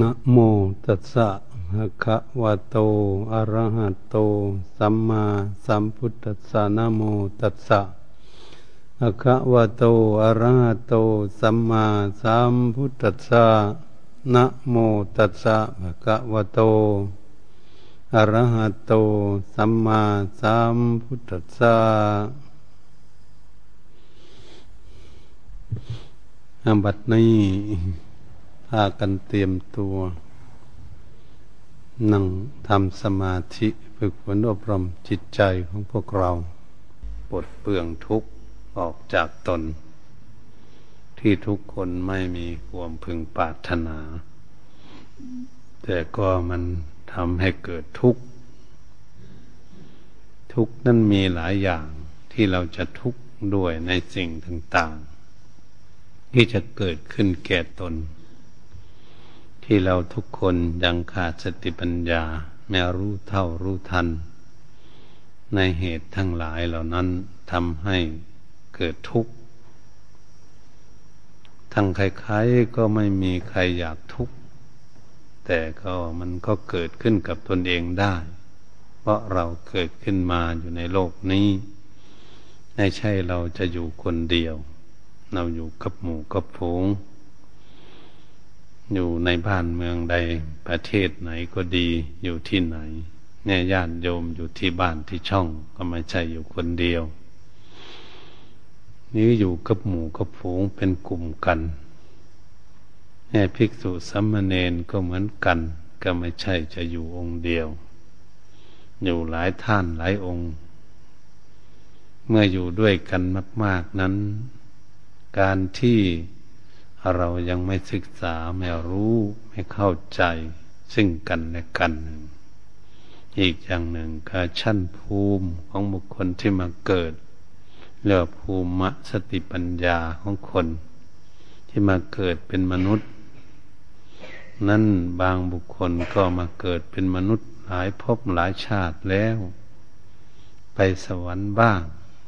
นะโมตัสสะภะคะวะโต อะระหะโต สัมมาสัมพุทธัสสะนะโมตัสสะภะคะวะโต อะระหะโต สัมมาสัมพุทธัสสะนะโมตัสสะภะคะวะโต อะระหะโต สัมมาสัมพุทธัสสะอาบัดนี้ พากันเตรียมตัว นั่งทำสมาธิฝึกฝนอบรมจิตใจของพวกเราปลดเปลื้องทุกข์ออกจากตน ที่ทุกคนไม่มีความพึงปรารถนา แต่ก็มันทำให้เกิดทุกข์ ทุกข์นั้นมีหลายอย่างที่เราจะทุกข์ด้วยในสิ่งต่างๆ ที่จะเกิดขึ้นแก่ตน ที่เราทุกคนยังขาดสติปัญญาไม่รู้เท่ารู้ทัน ในเหตุทั้งหลายเหล่านั้นทำให้เกิดทุกข์ทั้งใครๆก็ไม่มีใครอยากทุกข์แต่ก็มันก็เกิดขึ้นกับตนเองได้ เพราะเราเกิดขึ้นมาอยู่ในโลกนี้ ไม่ใช่เราจะอยู่คนเดียว เราอยู่กับหมู่กับฝูง อยู่ในบ้านเมืองใดประเทศไหนก็ดีอยู่ที่ไหนแน่ญาติโยมอยู่ที่บ้านที่ช่องก็ไม่ใช่อยู่คนเดียว นี้อยู่กับหมู่กับฝูงเป็นกลุ่มกันแน่ภิกษุสัมมเนนก็เหมือนกัน ก็ไม่ใช่จะอยู่องค์เดียว อยู่หลายท่านหลายองค์ เมื่ออยู่ด้วยกันมาก ๆนั้น การที่ เรายังไม่ศึกษาไม่รู้ไม่เข้าใจซึ่งกันและกันหนึ่งอีกอย่างหนึ่งคือชั้นภูมิของบุคคลที่มาเกิดเรียกภูมิสติปัญญาของคน ที่มาเกิดเป็นมนุษย์ นั่นบางบุคคลก็มาเกิดเป็นมนุษย์หลายภพหลายชาติแล้ว ไปสวรรค์บ้าง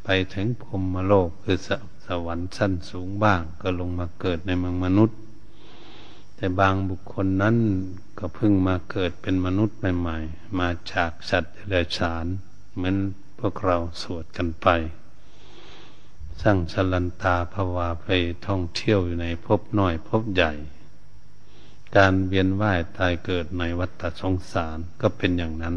ไปถึงพรมโลกคือ สวรรค์ชั้นสูงบ้าง ก็ลงมาเกิดในเมืองมนุษย์ แต่บางบุคคลนั้นก็เพิ่งมาเกิดเป็นมนุษย์ใหม่ๆ มาจากสัตว์เดรัจฉาน เหมือนพวกเราสวดกันไป สร้างชลันตาภาวาไปท่องเที่ยวอยู่ในภพน้อยภพใหญ่ การเวียนว่ายตายเกิดในวัฏสงสารก็เป็นอย่างนั้น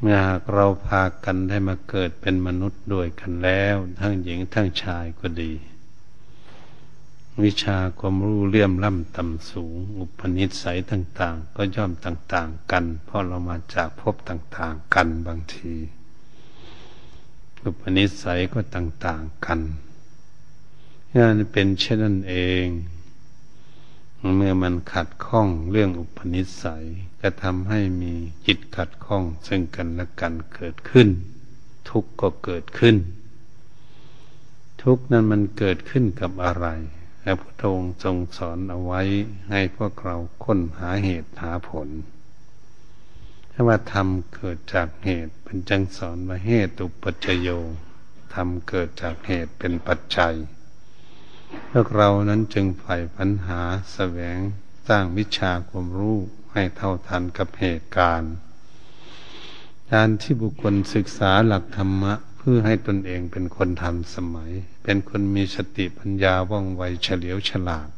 เมื่อหากเราพากันได้มาเกิดเป็นมนุษย์ด้วยกันแล้ว ทั้งหญิงทั้งชายก็ดี วิชาความรู้เลื่อมล้ำต่ำสูง อุปนิสัยต่าง ๆ ก็ย่อมต่าง ๆ กัน เพราะเรามาจากภพต่าง ๆ กันบางที อุปนิสัยก็ต่าง ๆ กันนี่เป็นเช่นนั้นเอง เมื่อมันขัดข้องเรื่องอุปนิสัย ก็ทำให้มีจิตขัดข้อง ซึ่งกันและกันเกิดขึ้น ทุกข์ก็เกิดขึ้น ทุกข์นั้นมันเกิดขึ้นกับอะไรพระพุทธองค์ทรงสอนเอาไว้ให้พวกเราค้นหาเหตุหาผลถ้าว่าธรรมเกิดจากเหตุเป็นจังสอนว่าเหตุอุปัจจโยธรรมเกิดจากเหตุเป็นปัจจัย พวกเรานั้นจึงใฝ่ปัญหาแสวงสร้างวิชาความรู้ ให้เท่าทันกับเหตุการณ์การที่บุคคลศึกษาหลักธรรมะ เพื่อให้ตนเองเป็นคนทันสมัย เป็นคนมีสติปัญญาว่องไวเฉลียวฉลาด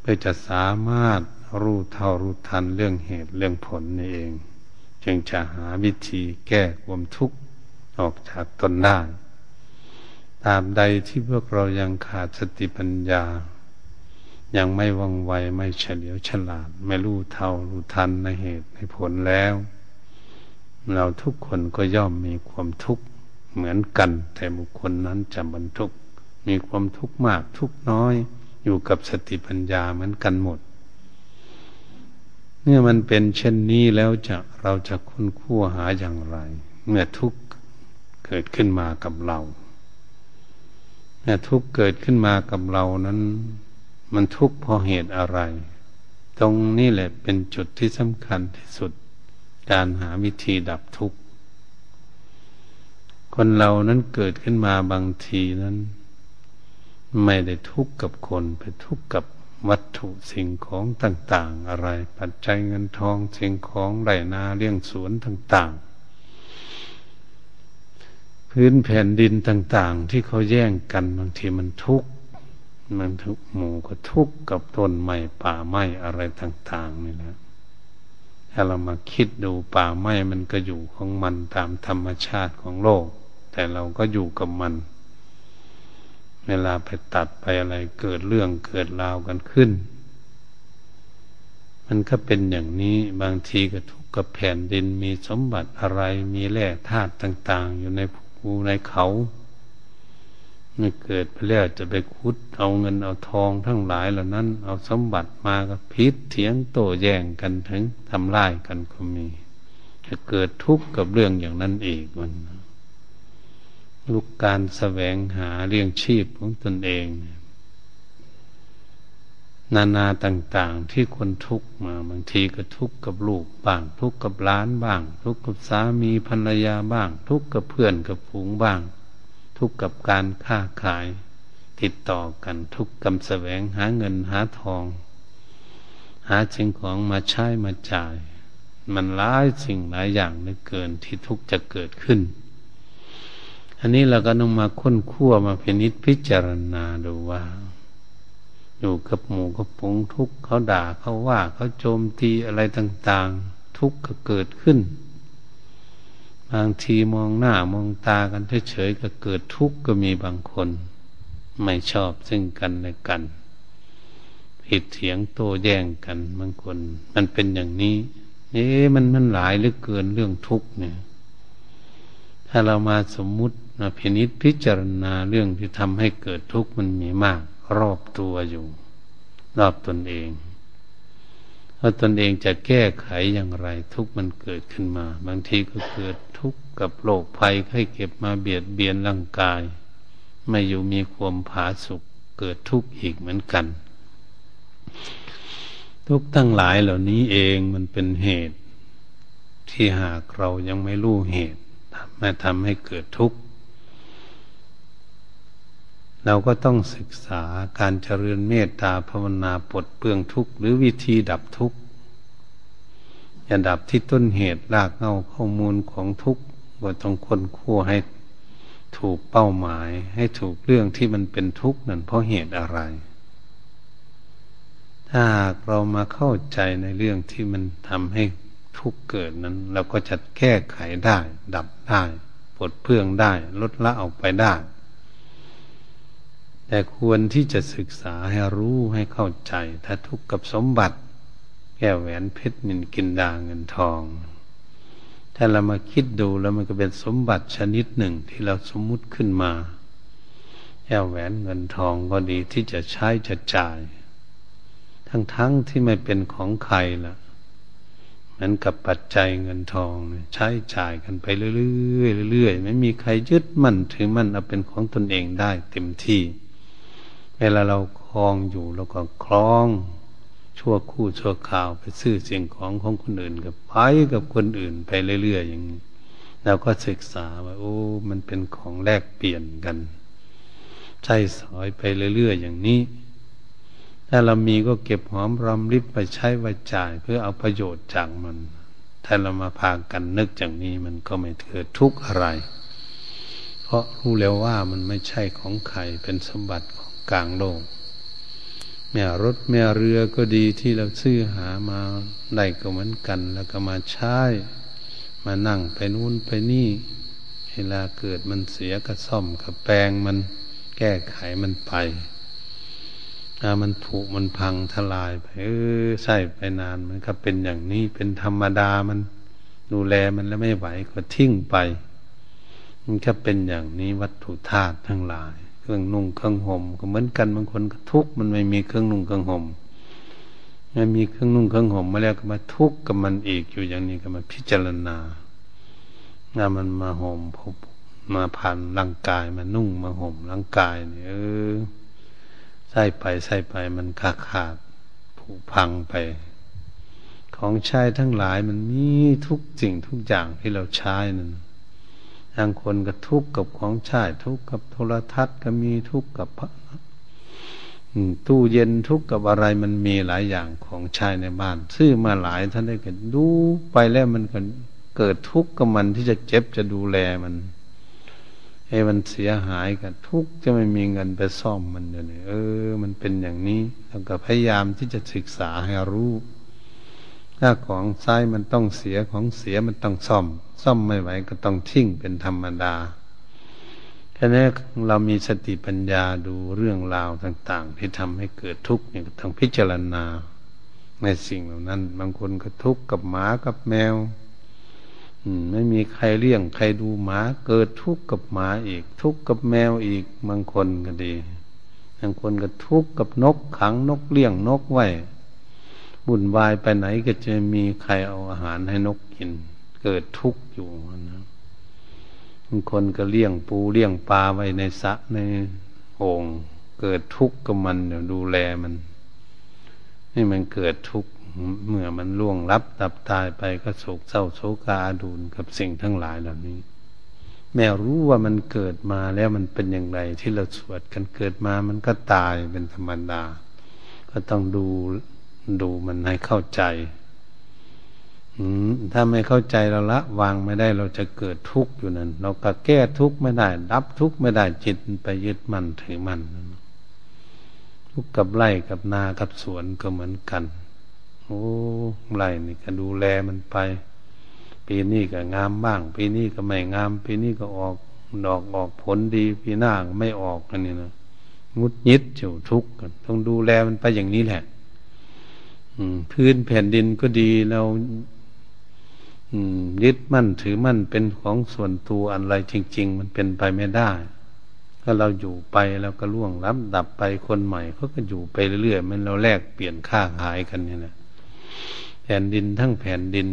เพื่อจะสามารถรู้เท่ารู้ทันเรื่องเหตุเรื่องผลนี่เอง จึงจะหาวิธีแก้ความทุกข์ออกจากตนได้ตามใดที่พวกเรายังขาดสติปัญญา ยังไม่ว่องไวไม่เฉลียวฉลาด ไม่รู้เท่ารู้ทันในเหตุในผลแล้ว เราทุกคนก็ย่อมมีความทุกข์เหมือนกัน แต่บุคคลนั้นจะบรรทุกมีความทุกข์มากทุกน้อย อยู่กับสติปัญญาเหมือนกันหมดเมื่อมันเป็นเช่นนี้แล้วจะเราจะค้นคู่วหาอย่างไร เมื่อทุกข์เกิดขึ้นมากับเราเมื่อทุกข์เกิดขึ้นมากับเรานั้น มันทุกข์เพราะเหตุอะไร ตรงนี้แหละเป็นจุดที่สำคัญที่สุด การหาวิธีดับทุกข์ คนเรานั้นเกิดขึ้นมาบางทีนั้น ไม่ได้ทุกข์กับคนไปทุกข์กับวัตถุสิ่งของต่าง ๆ อะไร ปัจจัยเงินทองสิ่งของไรนาเลี้ยงสวนต่าง ๆ พื้นแผ่นดินต่าง ๆ ที่เขาแย่งกันบางทีมันทุกข์ มันทุกหมู่ก็ทุกกับต้นไม้ป่าไม้อะไรต่าง ๆ นี่แหละถ้าเรามาคิดดูป่าไม้มันก็อยู่ของมันตามธรรมชาติของโลก แต่เราก็อยู่กับมัน เวลาไปตัดไปอะไรเกิดเรื่องเกิดราวกันขึ้น มันก็เป็นอย่างนี้บางทีก็ทุกกับแผ่นดินมีสมบัติอะไรมีแร่ธาตุต่าง ๆ อยู่ในภูในเขา เมื่อเกิดไปแล้วจะไปคุดเอาเงินเอาทองทั้งหลายเหล่านั้น เอาสมบัติมาก็พิษเถียงโต้แย่งกันถึงทำลายกันก็มีจะเกิดทุกข์กับเรื่องอย่างนั้นเองมันลูกการแสวงหาเรื่องชีพของตนเอง นานาต่าง ๆ ที่คนทุกข์มาบางทีก็ทุกข์กับลูกบ้าง ทุกข์กับล้านบ้าง ทุกข์กับสามีภรรยาบ้าง ทุกข์กับเพื่อนกับฝูงบ้าง ทุกข์กับการค้าขาย ติดต่อกันทุกข์กับแสวงหาเงินหาทอง หาสิ่งของมาใช้มาจ่าย มันหลายสิ่งหลายอย่างเหลือเกินที่ทุกข์จะเกิดขึ้น อันนี้เราก็ต้องมาค้นคั่วมาพินิจพิจารณาดูว่าอยู่กับหมู่กับปงทุกข์เขาด่าเขาว่าเขาโจมตีอะไรต่าง ๆ ทุกข์ก็เกิดขึ้น บางทีมองหน้ามองตากันเฉยๆก็เกิดทุกข์ก็มีบางคน ไม่ชอบซึ่งกันและกัน ผิดเถียงโต้แย้งกันบางคน มันเป็นอย่างนี้เอ๊ะมันมันหลายเหลือเกินเรื่องทุกข์เนี่ย ถ้าเรามาสมมุตินะพินิษพิจารณาเรื่องที่ทำให้เกิดทุกข์มันมีมาก รอบตัวอยู่ รอบตนเอง ว่าตนเองจะแก้ไขอย่างไร ทุกมันเกิดขึ้นมา บางทีก็เกิดทุกข์กับโรคภัยไข้เก็บมาเบียดเบียนร่างกาย ไม่อยู่มีความผาสุกเกิดทุกข์อีกเหมือนกัน ทุกทั้งหลายเหล่านี้เองมันเป็นเหตุ ที่หากเรายังไม่รู้เหตุมาทำให้เกิดทุกข์ เราก็ต้องศึกษาการเจริญเมตตาภาวนาปลดเปลื้องทุกข์หรือวิธีดับทุกข์อย่าดับที่ต้นเหตุรากเงาข้อมูลของทุกข์ก็ต้องคนคั่วให้ถูกเป้าหมาย ให้ถูกเรื่องที่มันเป็นทุกข์นั่นเพราะเหตุอะไร ถ้าหากเรามาเข้าใจในเรื่องที่มันทำให้ทุกข์เกิดนั้นเราก็จะแก้ไขได้ ดับได้ปลดเปลื้องได้ ลดละออกไปได้ แต่ควรที่จะศึกษาให้รู้ให้เข้าใจ ถ้าทุกข์กับสมบัติ แก้วแหวนเพชรนินกินดาเงินทอง ถ้าเรามาคิดดูแล้วมันก็เป็นสมบัติชนิดหนึ่งที่เราสมมุติขึ้นมา แก้วแหวนเงินทองก็ดีที่จะใช้จะจ่าย ทั้งๆทที่ไม่เป็นของใครล่ะเหมือนกับปัจจัยเงินทองใช้จ่ายกันไปเรื่อยๆเรื่อยๆไม่มีใครยึดมั่นถือมั่นเอาเป็นของตนเองได้เต็มที่ วลาเราคลองอยู่เราก็คล้อง ชั่วคู่ชั่วข่าวไปซื้อสิ่งของของคนอื่นกับไปกับคนอื่นไปเรื่อยๆอย่างนี้เราก็ศึกษาว่า โอ้ มันเป็นของแลกเปลี่ยนกันใช้สอยไปเรื่อยๆอย่างนี้ ถ้าเรามีก็เก็บหอมรอมริบไปใช้ไว้จ่าย เพื่อเอาประโยชน์จากมัน ถ้าเรามาพากันนึกอย่างนี้มันก็ไม่เกิดทุกข์อะไร เพราะรู้แล้วว่ามันไม่ใช่ของใครเป็นสมบัติของ กลางโลกแม่รถแม่เรือก็ดีที่เราซื้อหามาได้ก็เหมือนกัน แล้วก็มาใช้ มานั่งไปนู่นไปนี่ เวลาเกิดมันเสียก็ซ่อมกับแปลงมันแก้ไขมันไปถ้ามันผุมันพังทลายไปเออใช่ไปนานมันก็เป็นอย่างนี้เป็นธรรมดามันดูแลมันแล้วไม่ไหวก็ทิ้งไป มันก็เป็นอย่างนี้วัตถุธาตุทั้งหลาย เครื่องนุ่งเครื่องห่มก็เหมือนกันบางคนก็ทุกข์มันไม่มีเครื่องนุ่งเครื่องห่มไม่มีเครื่องนุ่งเครื่องห่มมาแล้วก็มาทุกข์กับมันอีกอยู่อย่างนี้ก็มาพิจารณางานมันมาห่มพบมาผ่านร่างกายมานุ่งมาห่มร่างกายเนี่ยเออใส่ไปใส่ไปมันขาดขาดผุพังไป ของใช้ทั้งหลายมันมีทุกสิ่งทุกอย่างที่เราใช้นั่น บางคนก็ทุกข์กับของใช้ทุกข์กับโทรทัศน์ก็มีทุกข์กับตู้เย็นทุกข์กับอะไรมันมีหลายอย่างของใชายในบ้าน ซื้อมาหลายท่านได้ก็ดูไปแล้วมันก็เกิดทุกข์กับมันที่จะเจ็บจะดูแลมันให้มันเสียหายกันทุกจะไม่มีเงินไปซ่อมมันเลยเออ มันเป็นอย่างนี้แล้วก็พยายามที่จะศึกษาให้รู้ ถ้าของใช้มันต้องเสียของเสียมันต้องซ่อม ซ่อมไม่ไหวก็ต้องทิ้งเป็นธรรมดาแค่นี้เรามีสติปัญญาดูเรื่องราวต่าง ๆ ที่ทำให้เกิดทุกข์เนี่ยต้องพิจารณา ในสิ่งเหล่านั้น บางคนก็ทุกข์กับหมากับแมว อืม ไม่มีใครเลี้ยง ใครดูหมาเกิดทุกข์กับหมาอีก ทุกข์กับแมวอีก บางคนก็ดีบางคนก็ทุกข์กับนกขังนกเลี้ยงนกไว้บุ่นวายไปไหนก็จะมีใครเอาอาหารให้นกกิน เกิดทุกข์อยู่นะบางคนก็เลี้ยงปูเลี้ยงปลาไว้ในสระในโอ่งเกิดทุกข์กับมันเดี๋ยวดูแลมันนี่มันเกิดทุกข์เมื่อมันล่วงลับตับตายไปก็โศกเศร้าโศกาดูนกับสิ่งทั้งหลายเหล่านี้ แม้รู้ว่ามันเกิดมาแล้วมันเป็นอย่างไร ที่เราสวดกันเกิดมามันก็ตายเป็นธรรมดา ก็ต้องดูดูมันให้เข้าใจ ถ้าไม่เข้าใจเราละ วางไม่ได้เราจะเกิดทุกข์อยู่นั่นเราก็แก้ทุกข์ไม่ได้ดับทุกข์ไม่ได้จิตไปยึดมันถือมันทุกข์กับไร่กับนากับสวนก็เหมือนกัน โอ้ไรนี่ก็ดูแลมันไป ปีนี้ก็งามบ้าง ปีนี้ก็ไม่งาม ปีนี้ก็ออกดอกออกผลดี ปีหน้าไม่ออกกันนี่นะงุดยิดเฉวทุกข์กันต้องดูแลมันไปอย่างนี้แหละพื้นแผ่นดินก็ดีเรา ยึดมั่นถือมั่นเป็นของส่วนตัวอะไรจริง ๆ มันเป็นไปไม่ได้ ถ้าเราอยู่ไปแล้วก็ล่วงล้ำดับไปคนใหม่เขาก็อยู่ไปเรื่อยๆมันเราแลกเปลี่ยนค่าหายกันเนี่ยนะแผ่นดินทั้งแผ่นดิน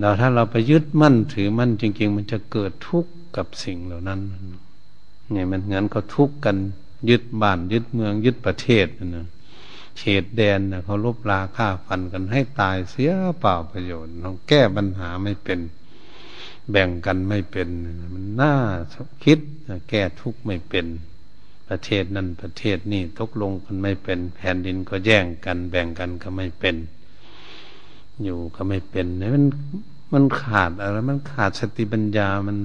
เราถ้าเราไปยึดมั่นถือมั่นจริง ๆ มันจะเกิดทุกข์กับสิ่งเหล่านั้นเนี่ยมันงั้นเขาทุกข์กันยึดบ้านยึดเมืองยึดประเทศนะ เขตแดนนะเขาลบลาฆ่าฟันกันให้ตายเสียเปล่าประโยชน์เราแก้ปัญหาไม่เป็น แบ่งกันไม่เป็น มันน่าคิดแก้ทุกข์ไม่เป็น ประเทศนั้นประเทศนี้ตกลงกันไม่เป็น แผ่นดินก็แย่งกัน แบ่งกันก็ไม่เป็น อยู่ก็ไม่เป็นนี่มันมันขาดอะไรมันขาดสติปัญญามัน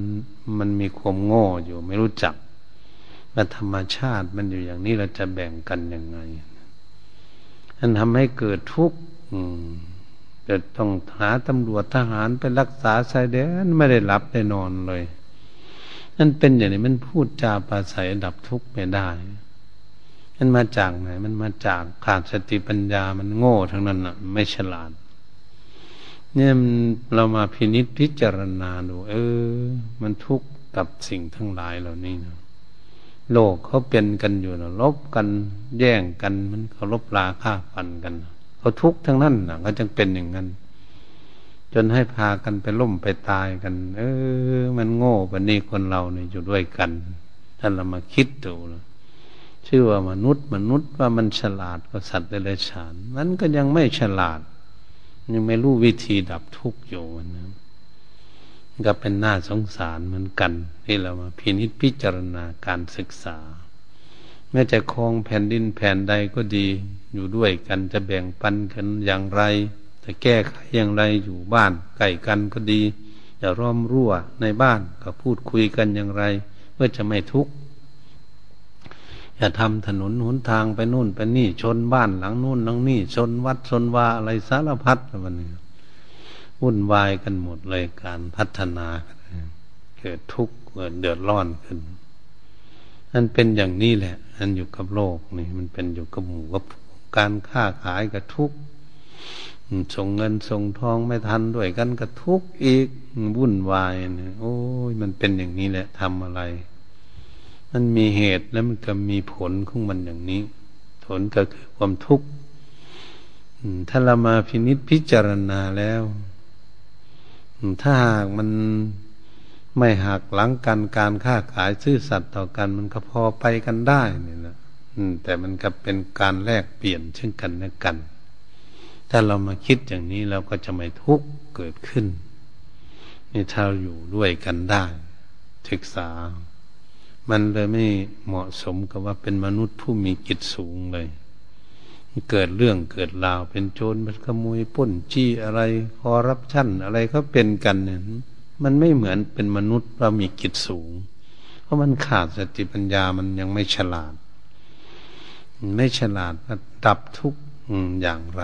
มันมีความโง่อยู่ไม่รู้จักว่ธรรมชาติมันอยู่อย่างนี้เราจะแบ่งกันยังไง นั่นทำให้เกิดทุกข์จะต้องหาตำรวจทหารไปรักษาชายแดนไม่ได้หลับได้นอนเลยนั่นเป็นอย่างนี้มันพูดจาปาศัยดับทุกข์ไม่ได้มันมาจากไหน มันมาจากขาดสติปัญญา มันโง่ทั้งนั้นอะ ไม่ฉลาด เนี่ยเรามาพินิจพิจารณาดู เออ มันทุกข์กับสิ่งทั้งหลายเหล่านี้นะ โลกเขาเป็นกันอยู่นะลบกันแย่งกันมันเขาลบลาฆ่าฟันกัน เขาทุกข์ทั้งนั้นนะเขาจึงเป็นอย่างนั้น จนให้พากันไปล่มไปตายกัน เออ มันโง่ปนนี้คนเราเนี่ยอยู่ด้วยกันถ้าเรามาคิดดูนะชื่อว่ามนุษย์ มนุษย์ว่ามันฉลาดกว่าสัตว์เดรัจฉานมันก็ยังไม่ฉลาด ยังไม่รู้วิธีดับทุกข์อยู่นะ ก็เป็นหน้าสงสารเหมือนกันที่เรามาพินิจพิจารณาการศึกษา แม้จะครองแผ่นดินแผ่นใดก็ดีอยู่ด้วยกันจะแบ่งปันกันอย่างไร จะแก้ไขอย่างไรอยู่บ้านไก่กันก็ดีอย่าร้อมรั่วในบ้านก็พูดคุยกันอย่างไร เพื่อจะไม่ทุกข์อย่าทำถนนหนทางไปนู่นไปนี่ชนบ้านหลังนู่นหลังนี่ชนวัดชนวาอะไรสารพัดวันนี้ วุ่นวายกันหมดเลยการพัฒนา เกิดทุกข์เกิดเดือดร้อนขึ้นนั่นเป็นอย่างนี้แหละ อันอยู่กับโลกนี่มันเป็นอยู่กับหมู่กับการค้าขายกับทุกข์ส่งเงินส่งทองไม่ทันด้วยกันก็ทุกข์อีกวุ่นวายเนี่ยโอ้ยมันเป็นอย่างนี้แหละทำอะไร มันมีเหตุแล้วมันก็มีผลของมันอย่างนี้ ผลก็คือความทุกข์ถ้าเรามาพินิจพิจารณาแล้ว ถ้าหากมันไม่หักหลังกันการค้าขายซื่อสัตย์ต่อกัน มันก็พอไปกันได้นี่นะแต่มันก็เป็นการแลกเปลี่ยนเช่นกันและกัน ถ้าเรามาคิดอย่างนี้เราก็จะไม่ทุกข์เกิดขึ้นนี่ถ้าเราอยู่ด้วยกันได้ศึกษา มันเลยไม่เหมาะสมกับว่าเป็นมนุษย์ผู้มีจิตสูงเลย เกิดเรื่องเกิดราวเป็นโจรมันขโมยป้นจี้อะไรคอรับชั่นอะไรเขาเป็นกันเนี่ยมันไม่เหมือนเป็นมนุษย์เรามีจิตสูง เพราะมันขาดสติปัญญามันยังไม่ฉลาด ไม่ฉลาดดับทุกอย่างไร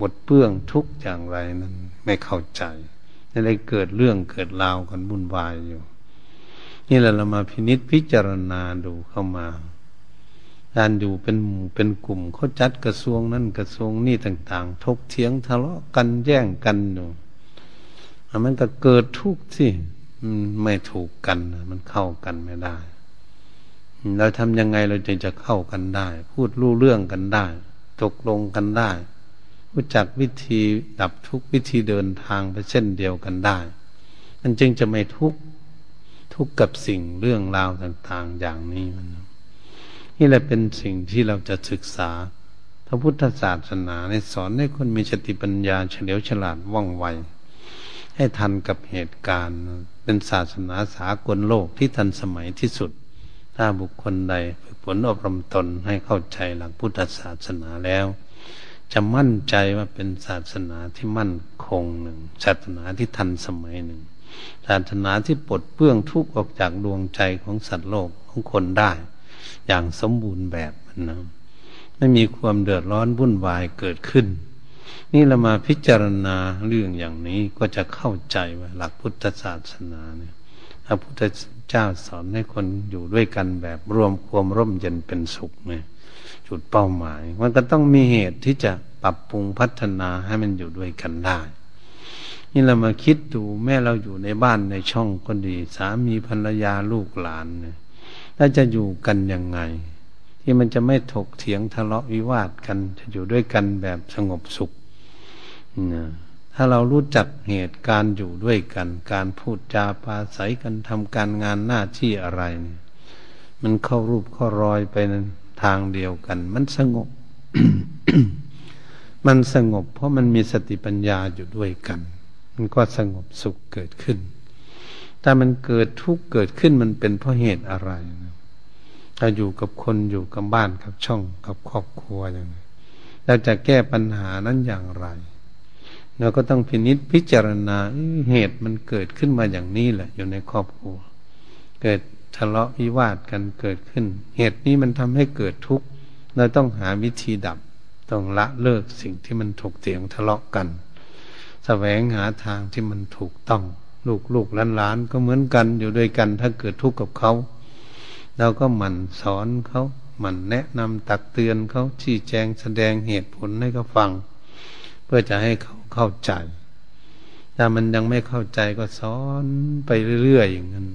บทเปื้องทุกอย่างไรนั้นไม่เข้าใจอะไรเกิดเรื่องเกิดราวกันบุ่นวายอยู่ นี่แหละเรามาพินิษพิจารณาดูเข้ามา การอยู่เป็นหมู่เป็นกลุ่มเขาจัดกระทรวงนั่นกระทรวงนี่ต่าง ๆ ทกเถียงทะเลาะกันแย่งกันอยู่มันก็เกิดทุกข์สิไม่ถูกกันมันเข้ากันไม่ได้ เราทำยังไงเราจึงจะเข้ากันได้ พูดรู้เรื่องกันได้ ตกลงกันได้ รู้จักวิธีดับทุกวิธีเดินทางไปเส้นเดียวกันได้ มันจึงจะไม่ทุกทุกกับสิ่งเรื่องราวต่าง ๆ อย่างนี้มัน นี่แหละเป็นสิ่งที่เราจะศึกษาพระพุทธศาสนาในสอนให้คนมีสติปัญญาเฉลียวฉลาดว่องไว ให้ทันกับเหตุการณ์ เป็นศาสนาสากลโลกที่ทันสมัยที่สุด ถ้าบุคคลใดฝึกฝนอบรมตนให้เข้าใจหลักพุทธศาสนาแล้ว จะมั่นใจว่าเป็นศาสนาที่มั่นคงหนึ่ง ศาสนาที่ทันสมัยหนึ่งศาสนาที่ปลดเปื้องทุกข์ออกจากดวงใจของสัตว์โลกของคนได้ อย่างสมบูรณ์แบบนะไม่มีความเดือดร้อนวุ่นวายเกิดขึ้น นี่เรามาพิจารณาเรื่องอย่างนี้ก็จะเข้าใจว่าหลักพุทธศาสนาเนี่ยพระพุทธเจ้าสอนให้คนอยู่ด้วยกันแบบรวมความร่มเย็นเป็นสุขเนี่ยจุดเป้าหมาย มันก็ต้องมีเหตุที่จะปรับปรุงพัฒนาให้มันอยู่ด้วยกันได้ นี่เรามาคิดดูแม่เราอยู่ในบ้านในช่องก็ดี สามีภรรยาลูกหลานเนี่ย ถ้าจะอยู่กันยังไง ที่มันจะไม่ถกเถียงทะเลาะวิวาทกัน จะอยู่ด้วยกันแบบสงบสุขถ้าเรารู้จักเหตุการณ์อยู่ด้วยกัน การพูดจาปาศัยกันทำการงานหน้าที่อะไรเนี่ยมันเข้ารูปเข้ารอยไปในทางเดียวกัน มันสงบ มันสงบ เพราะมันมีสติปัญญาอยู่ด้วยกัน มันก็สงบสุขเกิดขึ้น แต่มันเกิดทุกข์เกิดขึ้นมันเป็นเพราะเหตุอะไร เราอยู่กับคนอยู่กับบ้านกับช่องกับครอบครัวอย่างนี้เราจะแก้ปัญหานั้นอย่างไรเราก็ต้องพินิษพิจารณาเหตุมันเกิดขึ้นมาอย่างนี้แหละ อยู่ในครอบครัว เกิดทะเลาะวิวาทกันเกิดขึ้น เหตุนี้มันทำให้เกิดทุกข์เราต้องหาวิธีดับ ต้องละเลิกสิ่งที่มันถกเถียงทะเลาะกันสแสวงหาทางที่มันถูกต้อง ลูกลูกล้านล้านก็เหมือนกันอยู่ด้วยกัน ถ้าเกิดทุกข์กับเขา เราก็หมั่นสอนเขาหมั่นแนะนำตักเตือนเขาชี้แจงแสดงเหตุผลให้เขาฟัง เพื่อจะให้เขาเข้าใจ ถ้ามันยังไม่เข้าใจก็สอนไปเรื่อยๆอย่างนั้น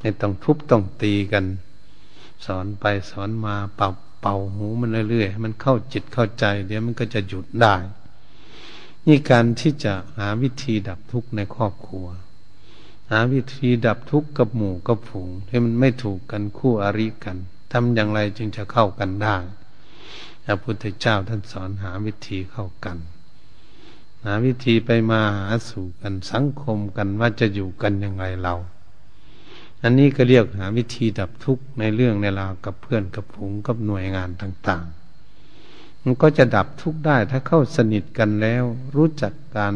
ไม่ต้องทุบต้องตีกัน สอนไปสอนมาเป่าเป่าหูมันเรื่อยๆให้มันเข้าจิตเข้าใจ เดี๋ยวมันก็จะหยุดได้ นี่การที่จะหาวิธีดับทุกข์ในครอบครัว หาวิธีดับทุกข์กับหมู่กับฝูงให้มันไม่ถูกกันคู่อริกันทำอย่างไรจึงจะเข้ากันได้พระพุทธเจ้าท่านสอนหาวิธีเข้ากัน หาวิธีไปมาหาสู่กันสังคมกันว่าจะอยู่กันยังไงเรา อันนี้ก็เรียกหาวิธีดับทุกข์ในเรื่องในราวกับเพื่อนกับผงกับหน่วยงานต่างๆ มันก็จะดับทุกข์ได้ถ้าเข้าสนิทกันแล้ว รู้จักการ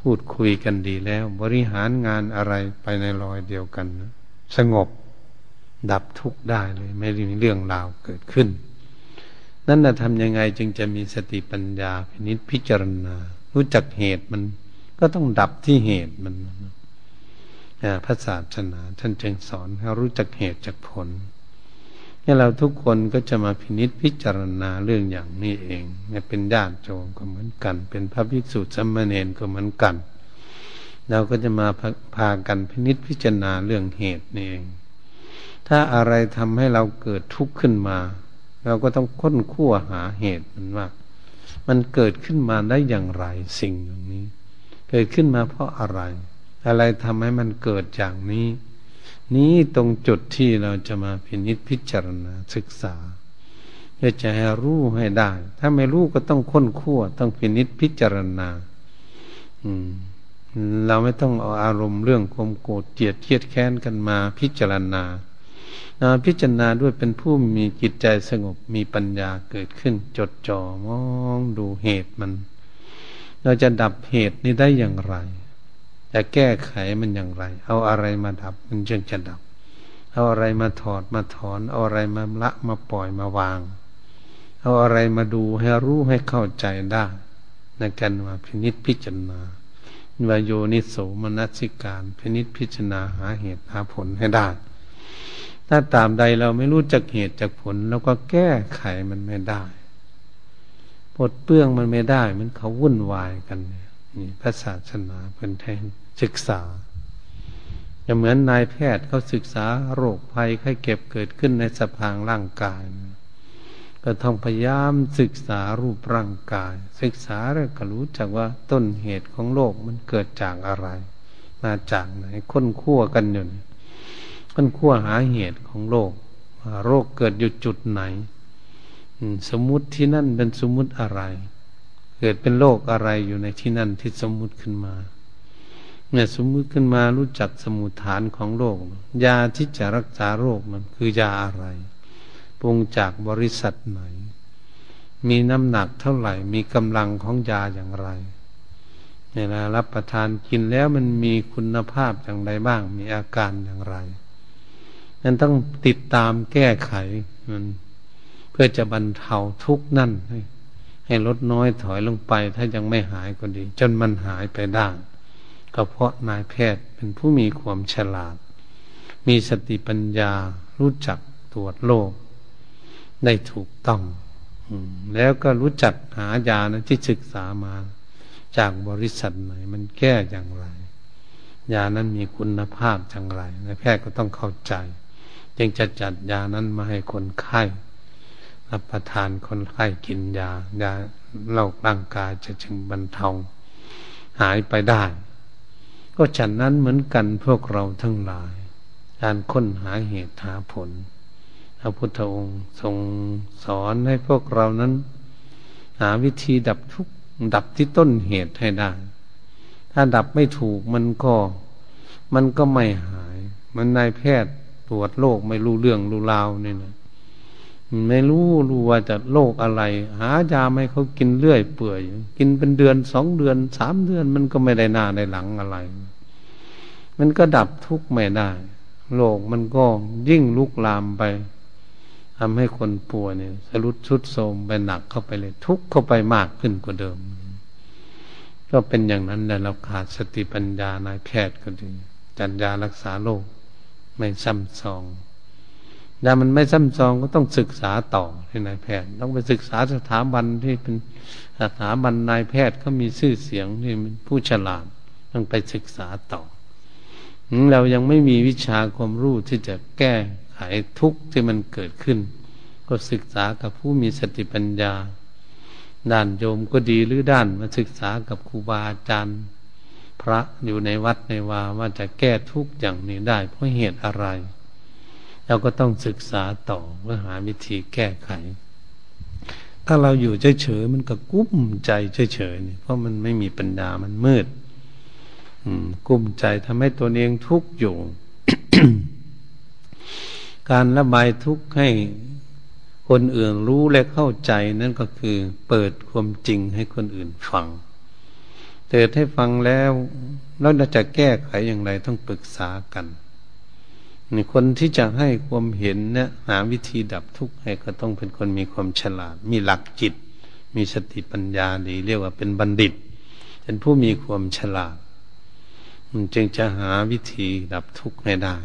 พูดคุยกันดีแล้ว บริหารงานอะไรไปในรอยเดียวกันสงบดับทุกข์ได้เลย ไม่มีเรื่องราวเกิดขึ้น นั่นจะทำยังไงจึงจะมีสติปัญญาพินิจพิจารณา รู้จักเหตุมัน ก็ต้องดับที่เหตุมันพระศาสนาท่านจึงสอนให้รู้จักเหตุจากผล นี่เราทุกคนก็จะมาพินิษพิจารณาเรื่องอย่างนี้เองเนี่ยเป็นญาติโยมก็เหมือนกัน เป็นพระภิกษุสมณเณรก็เหมือนกัน เราก็จะมาพากันพินิษพิจารณาเรื่องเหตุนี่เอง ถ้าอะไรทำให้เราเกิดทุกข์ขึ้นมา เราก็ต้องค้นคั่วหาเหตุมันว่า มันเกิดขึ้นมาได้อย่างไรสิ่งอย่างนี้ เกิดขึ้นมาเพราะอะไร อะไรทำให้มันเกิดอย่างนี้ นี้ตรงจุดที่เราจะมาพินิจพิจารณาศึกษาเพื่อจะให้รู้ให้ได้ ถ้าไม่รู้ก็ต้องค้นคั่วต้องพินิจพิจารณา อืม เราไม่ต้องเอาอารมณ์เรื่องความโกรธเจียดเทียดแค้นกันมาพิจารณาพิจารณาด้วยเป็นผู้มีจิตใจสงบมีปัญญาเกิดขึ้น จดจ่อมองดูเหตุมัน เราจะดับเหตุนี้ได้อย่างไร จะแก้ไขมันอย่างไร เอาอะไรมาดับ มันจึงจะดับ เอาอะไรมาถอดมาถอน เอาอะไรมาละมาปล่อยมาวาง เอาอะไรมาดูให้รู้ให้เข้าใจได้ในการมาพินิจพิจารณาวายโยนิโสมนัสิการพินิจพิจารณาหาเหตุหาผลให้ได้ ถ้าตามใดเราไม่รู้จักเหตุจากผลเราก็แก้ไขมันไม่ได้ปลดเปื้องมันไม่ได้ มันเขาวุ่นวายกันเนี่ย นี่พระศาสนาเป็นแทนศึกษาจะเหมือนนายแพทย์เขาศึกษาโรคภัยไข้เก็บเกิดขึ้นในสภางร่างกาย ก็ต้องพยายามศึกษารูปร่างกาย ศึกษาแล้วก็รู้จักว่าต้นเหตุของโรคมันเกิดจากอะไร มาจากไหนค้นคั่วกันอยู่ค้นคั่วหาเหตุของโรคว่าโรคเกิดอยู่จุดไหนสมมุติที่นั่นเป็นสมมุติอะไร เกิดเป็นโรคอะไรอยู่ในที่นั่นที่สมมุติขึ้นมาเนี่ยสมมุติขึ้นมารู้จักสมุทฐานของโรคยาที่จะรักษาโรคมันคือยาอะไรปรุงจากบริษัทไหน มีน้ำหนักเท่าไหร่ มีกำลังของยาอย่างไรเนี่ยนะรับประทานกินแล้วมันมีคุณภาพอย่างไรบ้าง มีอาการอย่างไรนั้นต้องติดตามแก้ไขมันเพื่อจะบรรเทาทุกนั่นให้ ให้ลดน้อยถอยลงไป ถ้ายังไม่หายก็ดี จนมันหายไปได้ก็เพราะนายแพทย์เป็นผู้มีความฉลาด มีสติปัญญารู้จักตรวจโรคได้ถูกต้องแล้วก็รู้จักหายานะที่ศึกษามา จากบริษัทไหน มันแก้อย่างไร ยานั้นมีคุณภาพอย่างไรนายแพทย์ก็ต้องเข้าใจ จึงจะจัดยานั้นมาให้คนไข้ รับประทานคนไข้กินยายาโรคร่างกายจะจึงบรรเทาหายไปได้ ก็ฉันนั้นเหมือนกันพวกเราทั้งหลาย การค้นหาเหตุหาผลพระพุทธองค์ทรงสอนให้พวกเรานั้น หาวิธีดับทุกข์ดับที่ต้นเหตุให้ได้ ถ้าดับไม่ถูกมันก็มันก็ไม่หาย มันนายแพทย์ตรวจโรคไม่รู้เรื่องรู้ราวนี่นะ ไม่รู้รู้ว่าจะโรคอะไร หายาไม่เขากินเรื่อยเปื่อย กินเป็นเดือนสองเดือนสามเดือนมันก็ไม่ได้หน้าในหลังอะไร มันก็ดับทุกข์ไม่ได้โรคมันก็ยิ่งลุกลามไปทำให้คนป่วยเนี่ยสรุดชุดโทมไปหนักเข้าไปเลย ทุกข์เข้าไปมากขึ้นกว่าเดิม ก็เป็นอย่างนั้นแหละเราขาดสติปัญญานายแพทย์ก็ดีจัญญารักษาโรคไม่ซ้ำซอง ยามันไม่ซ้ำซองก็ต้องศึกษาต่อที่นายแพทย์ ต้องไปศึกษาสถาบันที่เป็นสถาบันนายแพทย์เขามีชื่อเสียงที่เป็นผู้ฉลาดต้องไปศึกษาต่อเรายังไม่มีวิชาความรู้ที่จะแก้หายทุกข์ที่มันเกิดขึ้น ก็ศึกษากับผู้มีสติปัญญา ด้านโยมก็ดีหรือด้านมาศึกษากับครูบาอาจารย์ พระอยู่ในวัดในวาว่าจะแก้ทุกข์อย่างนี้ได้เพราะเหตุอะไร เราก็ต้องศึกษาต่อเพื่อหาวิธีแก้ไข ถ้าเราอยู่เฉยๆมันก็กุ้มใจเฉยๆเพราะมันไม่มีปัญญามันมืดกุ้มใจทำให้ตัวเองทุกข์อยู่ การระบายทุกข์ให้คนอื่นรู้และเข้าใจนั่นก็คือ เปิดความจริงให้คนอื่นฟังเติดให้ฟังแล้วแล้วเราจะแก้ไขอย่างไรต้องปรึกษากัน นี่คนที่จะให้ความเห็นเนี่ยหาวิธีดับทุกข์ให้ก็ต้องเป็นคนมีความฉลาด มีหลักจิต มีสติปัญญาดี เรียกว่าเป็นบัณฑิต เป็นผู้มีความฉลาด มันจึงจะหาวิธีดับทุกข์ให้ได้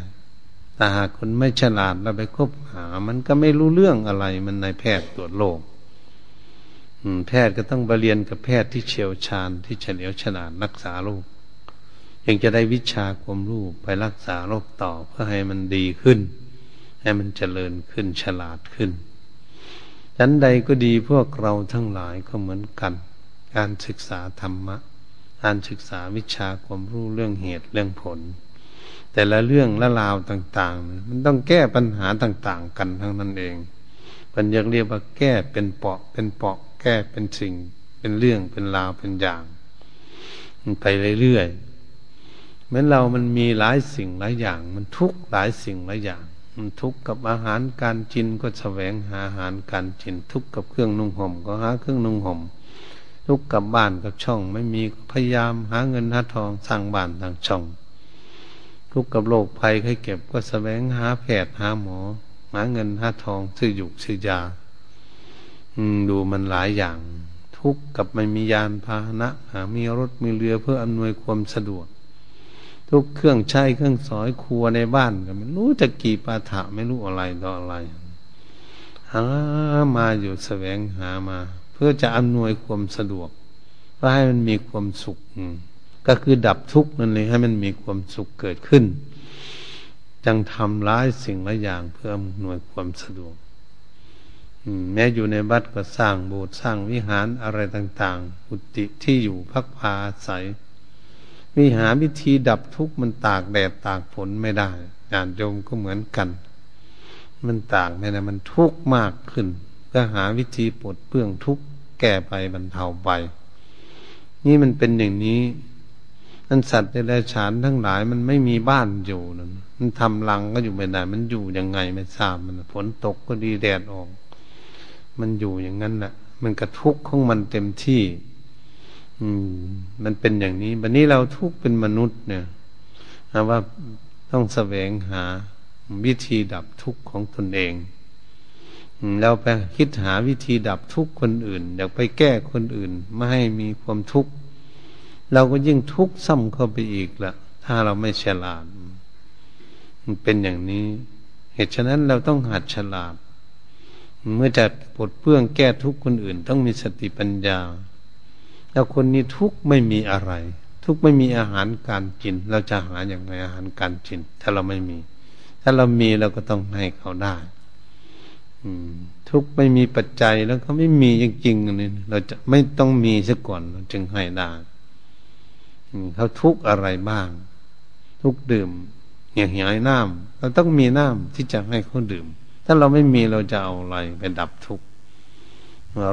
แต่หากคนไม่ฉลาดเราไปคบหา มันก็ไม่รู้เรื่องอะไร มันในแพทย์ตรวจโรคแพทย์ก็ต้องไปเรียนกับแพทย์ที่เชี่ยวชาญที่เฉลียวฉลาดรักษาโรค ยังจะได้วิชาความรู้ไปรักษาโรคต่อเพื่อให้มันดีขึ้น ให้มันเจริญขึ้นฉลาดขึ้นดันใดก็ดีพวกเราทั้งหลายก็เหมือนกัน การศึกษาธรรมะ การศึกษาวิชาความรู้เรื่องเหตุเรื่องผล แต่ละเรื่องละราวต่าง ๆ มันต้องแก้ปัญหาต่าง ๆ กันทั้งนั้นเองมันอยากเรียกว่าแก้เป็นเปาะเป็นเปาะแก้เป็นสิ่ง เป็นเรื่องเป็นราวเป็นอย่างมันไปเรื่อยๆ เหมือนเรามันมีหลายสิ่งหลายอย่าง มันทุกหลายสิ่งหลายอย่าง มันทุกกับอาหารการกินก็แสวงหาอาหารการกิน ทุกกับเครื่องนุ่งห่มก็หาเครื่องนุ่งห่มทุกกับบ้านกับช่อง ไม่มีพยายามหาเงินหาทองสร้างบ้านสร้างช่อง ทุกกับโรคภัยไข้เก็บก็แสวงหาแพทย์หาหมอ หาเงินหาทองซื้อหยุกซื้อยาดูมันหลายอย่าง ทุกกับไม่มียานพาหนะหามีรถมีเรือเพื่ออำนวยความสะดวก ทุกเครื่องใช้เครื่องสอยครัวในบ้านก็ไม่รู้จะกี่ปาถะไม่รู้อะไรต่ออะไรหามาอยู่แสวงหามา เพื่อจะอำนวยความสะดวกเพื่อให้มันมีความสุขก็คือดับทุกข์นั่นเลยให้มันมีความสุขเกิดขึ้น จังทำร้ายสิ่งลายอย่างเพื่ออำนวยความสะดวกแม้อยู่ในบัดก็สร้างโบสถ์สร้างวิหารอะไรต่าง ๆ อุติที่อยู่พักพาอาศัย มีหาวิธีดับทุกข์มันตากแดดตากฝนไม่ได้ญาติโยมก็เหมือนกัน มันตากไม่ได้มันทุกข์มากขึ้น ก็หาวิธีปลดเปลื้องทุกข์แก้ไปบรรเทาไป นี่มันเป็นอย่างนี้นั่นสัตว์ในราชานทั้งหลายมันไม่มีบ้านอยู่นั่นมันทำรังก็อยู่ไม่ได้มันอยู่ยังไงไม่ทราบมันฝนตกก็ดีแดดออก มันอยู่อย่างนั้นแหละมันกระทุกข์ของมันเต็มที่ อืม มันเป็นอย่างนี้วันนี้เราทุกเป็นมนุษย์เนี่ยนะว่าต้องแสวงหาวิธีดับทุกข์ของตนเองเราไปคิดหาวิธีดับทุกข์คนอื่น อยากไปแก้คนอื่น ไม่ให้มีความทุกข์เราก็ยิ่งทุกข์ซ้ำเข้าไปอีกละถ้าเราไม่ฉลาดมันเป็นอย่างนี้ เหตุฉะนั้นเราต้องหัดฉลาด เมื่อจะปลดเปื้องแก้ทุกข์คนอื่น ต้องมีสติปัญญา แล้วคนนี้ทุกไม่มีอะไร ทุกไม่มีอาหารการกิน เราจะหาอย่างไรอาหารการกิน ถ้าเราไม่มี ถ้าเรามีเราก็ต้องให้เขาได้ทุกไม่มีปัจจัยแล้วเขาไม่มีจริงๆนี่เราจะไม่ต้องมีซะก่อนเราจึงให้ได้เขาทุกอะไรบ้าง ทุกดื่มอย่างหายน้ำเราต้องมีน้ำที่จะให้เขาดื่ม ถ้าเราไม่มีเราจะเอาอะไรไปดับทุกข์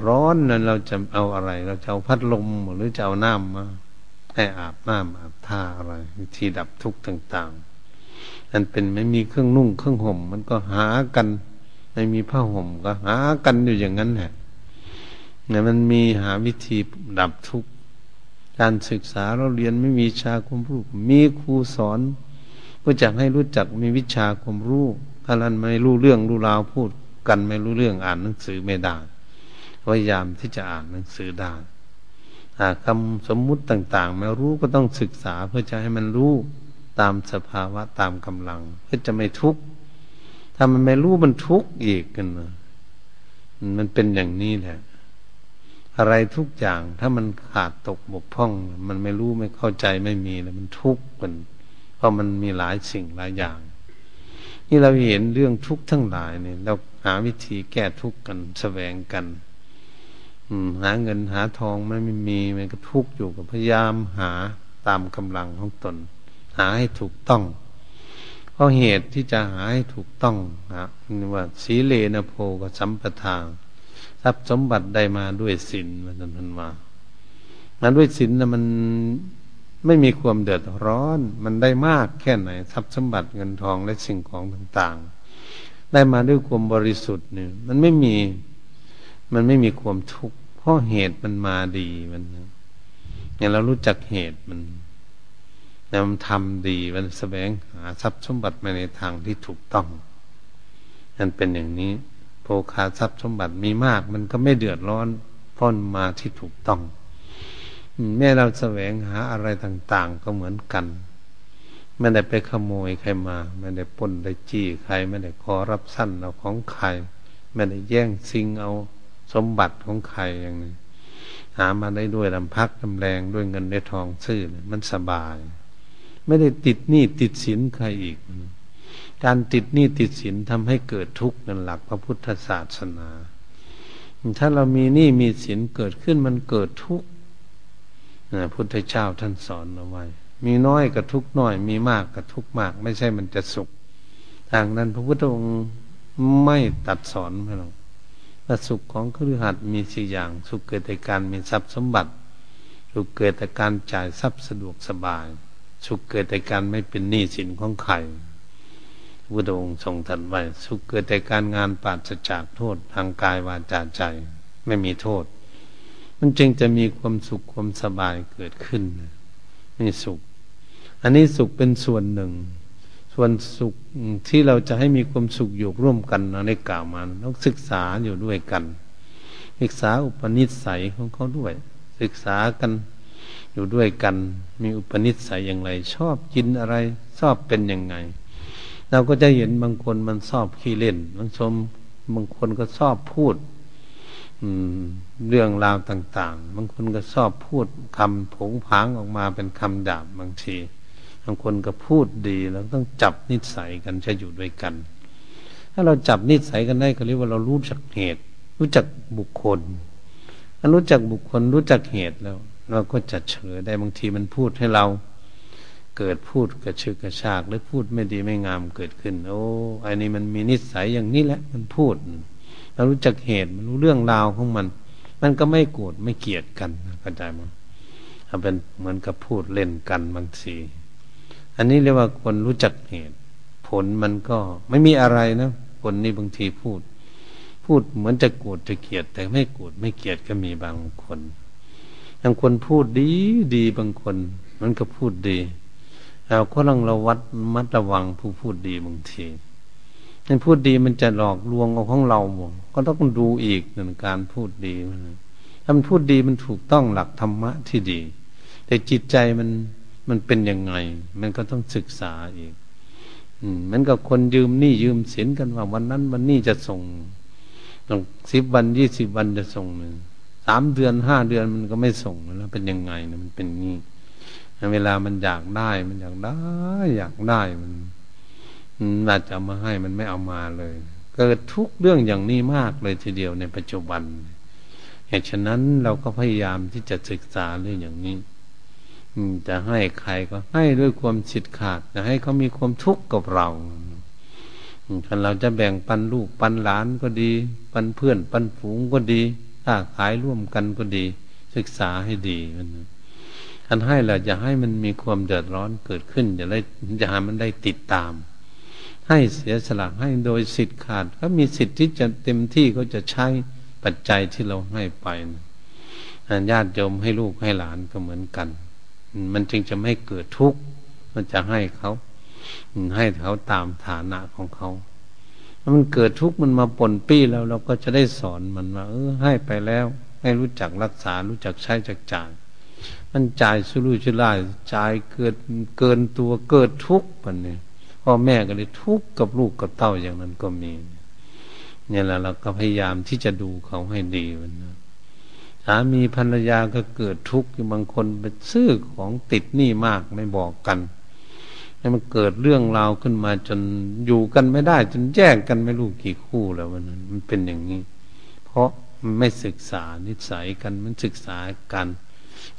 ร้อนนั้นเราจะเอาอะไร เราจะเอาพัดลมหรือจะเอาน้ำมาให้อาบน้ำอาบท่าอะไรวิธีดับทุกข์ต่างๆอันเป็นไม่มีเครื่องนุ่งเครื่องห่ม มันก็หากันไม่มีผ้าห่มก็หากันอยู่อย่างนั้นแหละเนี่ยมันมีหาวิธีดับทุกข์การศึกษาเราเรียนไม่มีชาความรู้ มีครูสอนเพื่อจะให้รู้จักมีวิชาความรู้ถ้าเราไม่รู้เรื่องรู้ราวพูดกันไม่รู้เรื่องอ่านหนังสือไม่ได้ พยายามที่จะอ่านหนังสือได้คำสมมุติต่างๆไม่รู้ก็ต้องศึกษาเพื่อจะให้มันรู้ตามสภาวะตามกำลัง เพื่อจะไม่ทุกข์ถ้ามันไม่รู้มันทุกข์อีกกันนะมันเป็นอย่างนี้แหละ อะไรทุกอย่างถ้ามันขาดตกบกพร่อง มันไม่รู้ไม่เข้าใจไม่มีแล้วมันทุกข์มัน เพราะมันมีหลายสิ่งหลายอย่าง นี่เราเห็นเรื่องทุกข์ทั้งหลายเนี่ยเราหาวิธีแก้ทุกข์กันแสวงกัน หาเงินหาทองไม่มีมันก็ทุกข์อยู่กับพยายามหาตามกำลังของตน หาให้ถูกต้องเพราะเหตุที่จะหาให้ถูกต้องฮะว่าสีเลนโพกสัมปทานทรัพย์สมบัติได้มาด้วยศีลมันนันมามาด้วยศีลนะมันไม่มีความเดือดร้อน มันได้มากแค่ไหน ทรัพย์สมบัติเงินทองและสิ่งของต่างๆ ได้มาด้วยความบริสุทธิ์เนี่ยมันไม่มี มันไม่มีความทุกข์ เพราะเหตุมันมาดีมันอย่างเรารู้จักเหตุมันนำทำดีมันแสวงหาทรัพย์สมบัติมาในทางที่ถูกต้องนั่นเป็นอย่างนี้โภคาทรัพย์สมบัติมีมาก มันก็ไม่เดือดร้อนพ้นมาที่ถูกต้อง แม่เราแสวงหาอะไรต่าง ๆ ก็เหมือนกันไม่ได้ไปขโมยใครมาไม่ได้ปนได้จี้ใครไม่ได้ขอรับสั้นเอาของใครไม่ได้แย่งซิงเอา สมบัติของใครอย่างนี้หามาได้ด้วยลำพักลำแรงด้วยเงินได้ทองซื้อมันสบาย ไม่ได้ติดหนี้ติดสินใครอีก การติดหนี้ติดสินทำให้เกิดทุกข์นั่นหลักพระพุทธศาสนา ถ้าเรามีหนี้มีสินเกิดขึ้นมันเกิดทุกข์พุทธเจ้าท่านสอนเอาไว้ มีน้อยกับทุกน้อย มีมากกับทุกมาก ไม่ใช่มันจะสุข ทางนั้นพระพุทธองค์ไม่ตัดสอนให้เราว่าสุขของครือหัดมีสี่อย่าง สุขเกิดจากการมีทรัพย์สมบัติ สุขเกิดจากการจ่ายทรัพย์สะดวกสบาย สุขเกิดจากการไม่เป็นหนี้สินของใครพุทธองค์ทรงตรัสไว้สุขเกิดแต่การงานปราศจากโทษทางกายวาจาใจ ไม่มีโทษ มันจึงจะมีความสุขความสบายเกิดขึ้นนี่สุข อันนี้สุขเป็นส่วนหนึ่ง ส่วนสุขที่เราจะให้มีความสุขอยู่ร่วมกันนะในกล่าวมาต้องศึกษาอยู่ด้วยกัน ศึกษาอุปนิสัยของเขาด้วย ศึกษากันอยู่ด้วยกัน มีอุปนิสัยอย่างไร ชอบกินอะไร ชอบเป็นยังไง เราก็จะเห็นบางคนมันชอบขี้เล่นบางชมบางคนก็ชอบพูดเรื่องราวต่าง ๆ บางคนก็ชอบพูดคำผงผางออกมาเป็นคำดาบบางที บางคนก็พูดดีแล้วต้องจับนิสัยกันจะอยู่ด้วยกัน ถ้าเราจับนิสัยกันได้ก็เรียกว่าเรารู้จักเหตุ รู้จักบุคคลถ้ารู้จักบุคคลรู้จักเหตุแล้ว เราก็จะเฉลยได้บางทีมันพูดให้เรา เกิดพูดกระชึกกระชากหรือพูดไม่ดีไม่งามเกิดขึ้น โอ้ไอันนี้มันมีนิสัยอย่างนี้แหละ มันพูดเรารู้จักเหตุมันรู้เรื่องราวของมันมันก็ไม่โกรธไม่เกลียดกันเข้าใจมั้ยเป็นเหมือนกับพูดเล่นกันบางที อันนี้เรียกว่าคนรู้จักเหตุ ผลมันก็ไม่มีอะไรนะผลนี่บางทีพูด พูดเหมือนจะโกรธจะเกลียด แต่ไม่โกรธไม่เกลียดก็มีบางคนบางคนพูดดีดีบางคน มันก็พูดดีเราก็ต้องระวัดมัดระวังผู้พูดดีบางทีนั่นพูดดีมันจะหลอกลวงเอาของเราหมดก็ต้องดูอีกหนึ่งการพูดดีถ้ามันพูดดีมันถูกต้องหลักธรรมะที่ดี แต่จิตใจมัน มันเป็นยังไง มันก็ต้องศึกษาอีกอืมมันกับคนยืมหนี้ยืมสินกันว่า วันนั้นวันนี้จะส่งต้องสิบวันยี่สิบวันจะส่งหนึ่งสามเดือนห้าเดือนมันก็ไม่ส่งแล้วเป็นยังไงนะมันเป็นนี้เวลามันอยากได้มันอยากได้ อยากได้มันน่าจะมาให้มันไม่เอามาเลยเกิดทุกเรื่องอย่างนี้มากเลยทีเดียวในปัจจุบัน เหตุฉะนั้นเราก็พยายามที่จะศึกษาเรื่องอย่างนี้ จะให้ใครก็ให้ด้วยความฉิดขาดจะให้เขามีความทุกข์กับเราถ้าเราจะแบ่งปันลูกปันหลานก็ดี ปันเพื่อน ปันฝูงก็ดีถ้าขายร่วมกันก็ดี ศึกษาให้ดีมันอันให้แหละให้มันมีความเดือดร้อนเกิดขึ้นอย่าได้อย่าให้มันได้ติดตาม ให้เสียสละให้โดยสิทธิ์ขาด ก็มีสิทธิ์ที่จะเต็มที่ก็จะใช้ปัจจัยที่เราให้ไปญาติโยมให้ลูกให้หลานก็เหมือนกัน มันจึงจะไม่เกิดทุกข์มันจะให้เขาให้เขาตามฐานะของเขาถ้ามันเกิดทุกข์มันมาปนปี้แล้ว เราก็จะได้สอนมันว่าเออ ให้ไปแล้ว ให้รู้จักรักษา รู้จักใช้จักจ่ายมันจ่ายสุรุ่ยสุร่ายจ่ายเกิดเกินตัวเกิดทุกข์มันเนี่ยพ่อแม่ก็เลยทุกข์กับลูกกับเต้าอย่างนั้นก็มี เนี่ยแหละเราก็พยายามที่จะดูเขาให้ดีมันนะ สามีภรรยาก็เกิดทุกข์อยู่บางคนไปซื้อของติดหนี้มากไม่บอกกันให้มันเกิดเรื่องราวขึ้นมาจนอยู่กันไม่ได้ จนแยกกันไม่รู้กี่คู่แล้วมันมันเป็นอย่างนี้ เพราะมันไม่ศึกษานิสัยกันมันศึกษากัน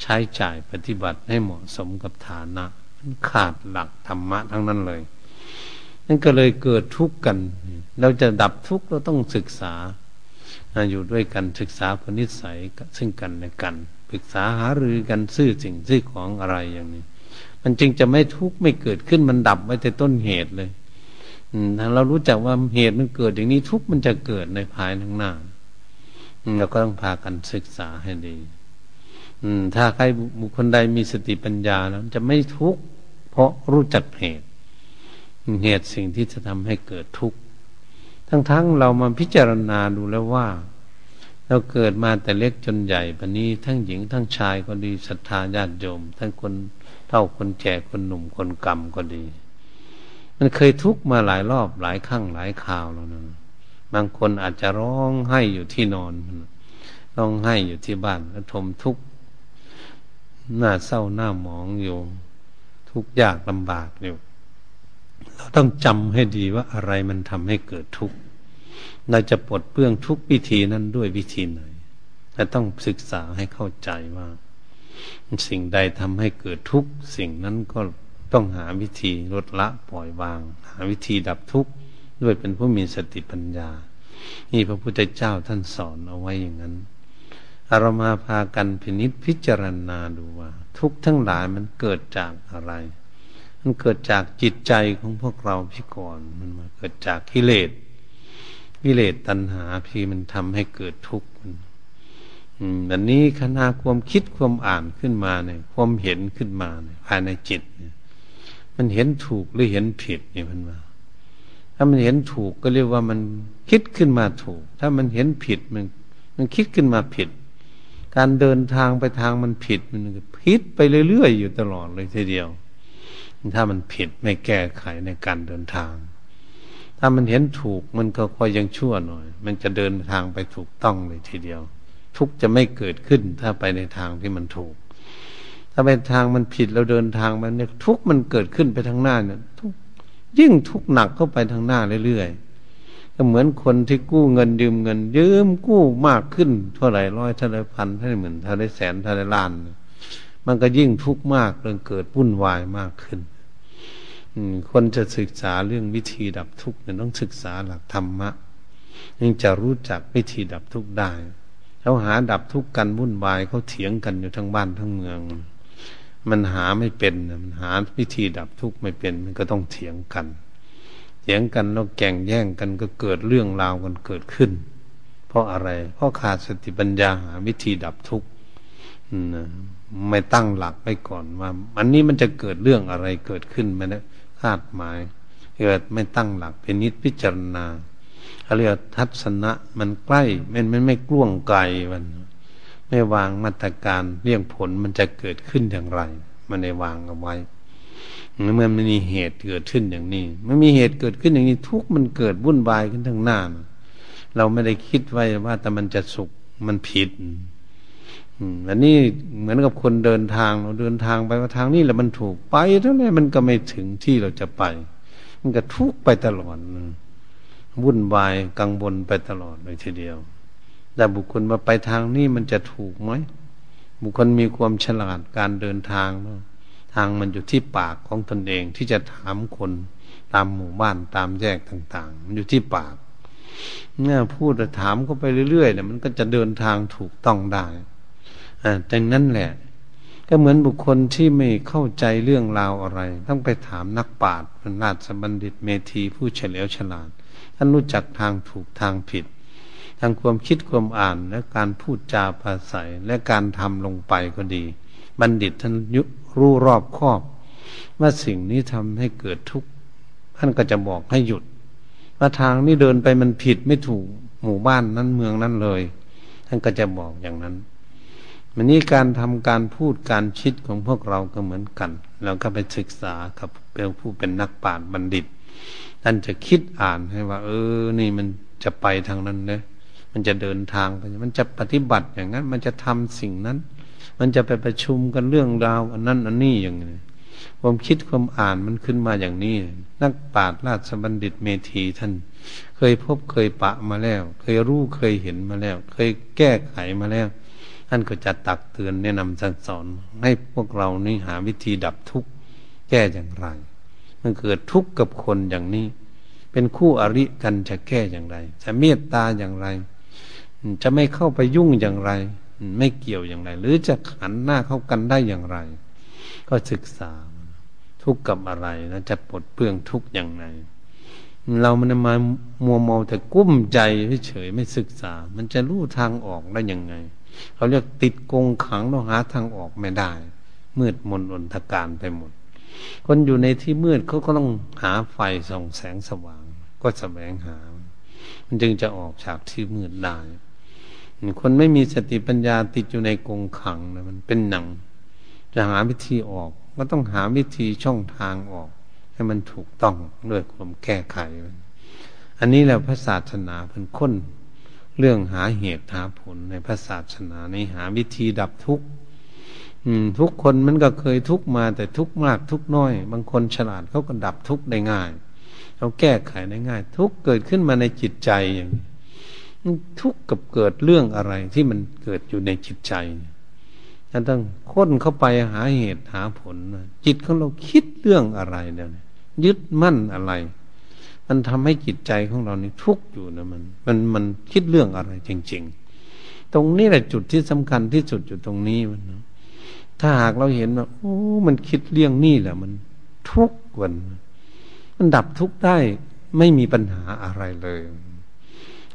ใช้จ่ายปฏิบัติให้เหมาะสมกับฐานะมันขาดหลักธรรมะทั้งนั้นเลยนั่นก็เลยเกิดทุกข์กัน เราจะดับทุกข์เราต้องศึกษา อยู่ด้วยกันศึกษาพนิสัยซึ่งกันและกันปรึกษาหารือกันซื่อสิ่งซื่อของอะไรอย่างนี้ มันจึงจะไม่ทุกข์ไม่เกิดขึ้นมันดับไว้แต่ต้นเหตุเลยถ้าเรารู้จักว่าเหตุมันเกิดอย่างนี้ทุกข์มันจะเกิดในภายข้างหน้าเราก็ต้องพากันศึกษาให้ดีถ้าใครบุคคลใดมีสติปัญญาแล้วจะไม่ทุกข์เพราะรู้จักเหตุ เหตุสิ่งที่จะทำให้เกิดทุกข์ ทั้งๆเรามาพิจารณาดูแล้วว่า เราเกิดมาแต่เล็กจนใหญ่ปนนี้ทั้งหญิงทั้งชายก็ดีศรัทธาญาติโยม ทั้งคนเท่าคนแก่คนหนุ่มคนกำก็ดี มันเคยทุกข์มาหลายรอบหลายครั้งหลายคราวแล้วนะบางคนอาจจะร้องไห้อยู่ที่นอนร้องไห้อยู่ที่บ้านแล้วทมทุกข์หน้าเศร้าหน้าหมองอยู่ ทุกข์ยากลำบากอยู่ เราต้องจำให้ดีว่าอะไรมันทำให้เกิดทุกข์เราจะปลดเปลื้องทุกวิธีนั้นด้วยวิธีไหนแต่ต้องศึกษาให้เข้าใจว่า สิ่งใดทำให้เกิดทุกข์สิ่งนั้นก็ต้องหาวิธีลดละปล่อยวาง หาวิธีดับทุกข์ด้วยเป็นผู้มีสติปัญญา นี่พระพุทธเจ้าท่านสอนเอาไว้อย่างนั้นเรามาพากันพินิจพิจารณาดูว่า ทุกข์ทั้งหลายมันเกิดจากอะไร มันเกิดจากจิตใจของพวกเราพี่ก่อน มันมาเกิดจากกิเลสกิเลสตัณหาพี่มันทำให้เกิดทุกข์มันแบบนี้ขณะความคิดความอ่านขึ้นมาเนี่ย ความเห็นขึ้นมาเนี่ยภายในจิตเนี่ย มันเห็นถูกหรือเห็นผิดเนี่ยมันมาถ้ามันเห็นถูกก็เรียกว่ามันคิดขึ้นมาถูก ถ้ามันเห็นผิดมันมันคิดขึ้นมาผิด การเดินทางไปทางมันผิดมันผิดไปเรื่อยๆอยู่ตลอดเลยทีเดียว ถ้ามันผิดไม่แก้ไขในการเดินทาง ถ้ามันเห็นถูกมันก็ค่อยยังชั่วหน่อย มันจะเดินทางไปถูกต้องเลยทีเดียว ทุกจะไม่เกิดขึ้นถ้าไปในทางที่มันถูก ถ้าไปทางมันผิดเราเดินทางมันเนี่ยทุกมันเกิดขึ้นไปทางหน้าเนี่ยทุกยิ่งทุกหนักเข้าไปทางหน้าเรื่อยๆก็เหมือนคนที่กู้เงินยืมเงิน ยืมกู้มากขึ้นเท่าไหร่ร้อยเท่าไรพันเท่าไรหมื่นเท่าไรแสนเท่าไรล้าน มันก็ยิ่งทุกข์มากเรื่องเกิดวุ่นวายมากขึ้น คนจะศึกษาเรื่องวิธีดับทุกข์เนี่ยต้องศึกษาหลักธรรมะยังจะรู้จักวิธีดับทุกข์ได้เขาหาดับทุกข์กันวุ่นวายเขาเถียงกันอยู่ทั้งบ้านทั้งเมือง มันหาไม่เป็นมันหาวิธีดับทุกข์ไม่เป็น มันก็ต้องเถียงกันเถียงกันแล้วแก่งแย่งกันก็เกิดเรื่องราวกันเกิดขึ้น เพราะอะไร เพราะขาดสติปัญญาหาวิธีดับทุกข์ไม่ตั้งหลักไว้ก่อนว่า อันนี้มันจะเกิดเรื่องอะไรเกิดขึ้นมาเนี่ยาดหมายเกิดไม่ตั้งหลักเป็นนิดพิจารณาเขาเรียกทัศนะมันใกล้มันไม่ไม่กล้วงไกลมัน ไม่วางมาตรการเรี่ยงผลมันจะเกิดขึ้นอย่างไร มันได้วางเอาไว้เมื่อมันมีเหตุเกิดขึ้นอย่างนี้มันมีเหตุเกิดขึ้นอย่างนี้ ทุกมันเกิดวุ่นวายขึ้นทั้งหน้า เราไม่ได้คิดไว้ว่าแต่มันจะสุขมันผิด อันนี้เหมือนกับคนเดินทางเราเดินทางไปว่าทางนี้แหละมันถูกไปเท่าไหร่มันก็ไม่ถึงที่เราจะไป มันก็ทุกไปตลอดวุ่นวายกังวลไปตลอดเลยทีเดียว แต่บุคคลมาไปทางนี้มันจะถูกไหมบุคคลมีความฉลาดการเดินทางทางมันอยู่ที่ปากของตนเองที่จะถามคนตามหมู่บ้านตามแยกต่าง ๆ มันอยู่ที่ปากเนี่ยพูดถามก็ไปเรื่อยๆเนี่ยมันก็จะเดินทางถูกต้องได้ ดังนั้นแหละ ก็เหมือนบุคคลที่ไม่เข้าใจเรื่องราวอะไร ต้องไปถามนักปราชญ์ราชบัณฑิตเมธีผู้เฉลียวฉลาด ท่านรู้จักทางถูกทางผิด ทางความคิดความอ่านและการพูดจาภาษาและการทำลงไปก็ดี บัณฑิตท่านยุรู้รอบครอบว่าสิ่งนี้ทำให้เกิดทุกข์ท่านก็จะบอกให้หยุดว่าทางนี้เดินไปมันผิดไม่ถูกหมู่บ้านนั้นเมืองนั้นเลย ท่านก็จะบอกอย่างนั้น มันนี้การทำการพูดการคิดของพวกเราก็เหมือนกัน เราก็ไปศึกษากับเป็นผู้เป็นนักปราชญ์บัณฑิตท่านจะคิดอ่านให้ว่า เออ นี่มันจะไปทางนั้นเนะมันจะเดินทางไป มันจะปฏิบัติอย่างนั้น มันจะทำสิ่งนั้น มันจะไปประชุมกันเรื่องราวอันนั้นอันนี้อย่างนี้ความคิดความอ่านมันขึ้นมาอย่างนี้ นักปราชญ์ราชบัณฑิตเมธีท่าน เคยพบเคยปะมาแล้ว เคยรู้เคยเห็นมาแล้ว เคยแก้ไขมาแล้วานก็จะตักเตือนแนะนำสั่งสอน ให้พวกเรานี่หาวิธีดับทุกข์แก้อย่างไร มันเกิดทุกข์กับคนอย่างนี้ เป็นคู่อริกันจะแก้อย่างไร จะเมตตาอย่างไร จะไม่เข้าไปยุ่งอย่างไร ไม่เกี่ยวอย่างไร หรือจะหันหน้าเข้ากันได้อย่างไร ก็ศึกษาทุกข์กับอะไรแล้วจะปลดเปลื้องทุกข์อย่างไรเรามันมามัวเมาแต่กุ้มใจเฉยไม่ศึกษา มันจะรู้ทางออกได้ยังไง เขาเรียกติดกงขังเราหาทางออกไม่ได้ มืดมนอนทการไปหมด คนอยู่ในที่มืดเขาก็ต้องหาไฟส่องแสงสว่าง ก็แสวงหา มันจึงจะออกจากที่มืดได้ คนไม่มีสติปัญญาติดอยู่ในกงขังนะมันเป็นหนัง จะหาวิธีออก ก็ต้องหาวิธีช่องทางออก ให้มันถูกต้องด้วยความแก้ไข อันนี้แหละพระศาสนาเป็นค้น เรื่องหาเหตุหาผลในพระศาสนาในหาวิธีดับทุกข์ทุกคนมันก็เคยทุกข์มาแต่ทุกข์มากทุกข์น้อย บางคนฉลาดเขาก็ดับทุกข์ได้ง่ายเขาแก้ไขได้ง่าย ทุกข์เกิดขึ้นมาในจิตใจอย่างทุกข์กับเกิดเรื่องอะไรที่มันเกิดอยู่ในจิตใจจะต้องค้นเข้าไปหาเหตุหาผลจิตของเราคิดเรื่องอะไรเนี่ยยึดมั่นอะไร มันทำให้จิตใจของเรานี่ทุกข์อยู่นะมัน มันมันคิดเรื่องอะไรจริง ๆ ตรงนี้แหละจุดที่สำคัญที่สุดอยู่ตรงนี้มันถ้าหากเราเห็นว่าโอ้มันคิดเรื่องนี่แหละ มันทุกข์วันมันดับทุกข์ได้ไม่มีปัญหาอะไรเลย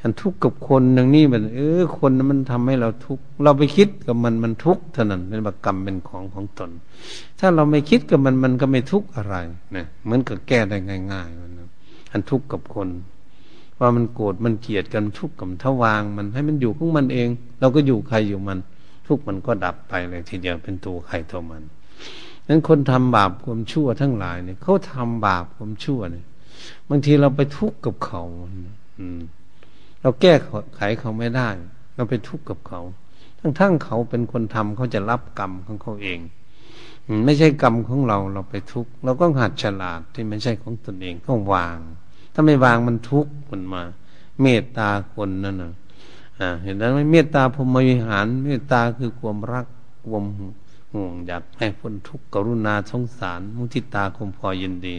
อันทุกข์กับคนอย่างนี้มันเออคนมันทำให้เราทุกข์เราไปคิดกับมันมันทุกข์เท่านั้นเป็นบกรรมเป็นของของตน ถ้าเราไม่คิดกับมันมันก็ไม่ทุกข์อะไรเนี่ยเหมือนกับแก้ได้ง่าย ๆมัน อันทุกข์กับคน ว่ามันโกรธมันเกลียดกันทุกข์กับทวางมันให้มันอยู่ของมันเอง เราก็อยู่ใครอยู่มัน ทุกข์มันก็ดับไปเลยทีเดียวเป็นตัวใครตัวมันนั้นคนทำบาปความชั่วทั้งหลายเนี่ยเขาทำบาปความชั่วเนี่ย บางทีเราไปทุกข์กับเขาอืม เราแก้ไขเขาไม่ได้ เราไปทุกข์กับเขา ทั้งๆเขาเป็นคนทำเขาจะรับกรรมของเขาเอง ไม่ใช่กรรมของเราเราไปทุกข์เราก็หัดฉลาดที่ไม่ใช่ของตนเองก็วาง ถ้าไม่วางมันทุกข์มันมา เมตตาคนนั่นนะอ่าเห็นไหมเมตตาพรมวิหาร เมตตาคือความรักความห่วงอยากให้คนทุกข์กรุณาสงสาร มุทิตาคมพอยินดี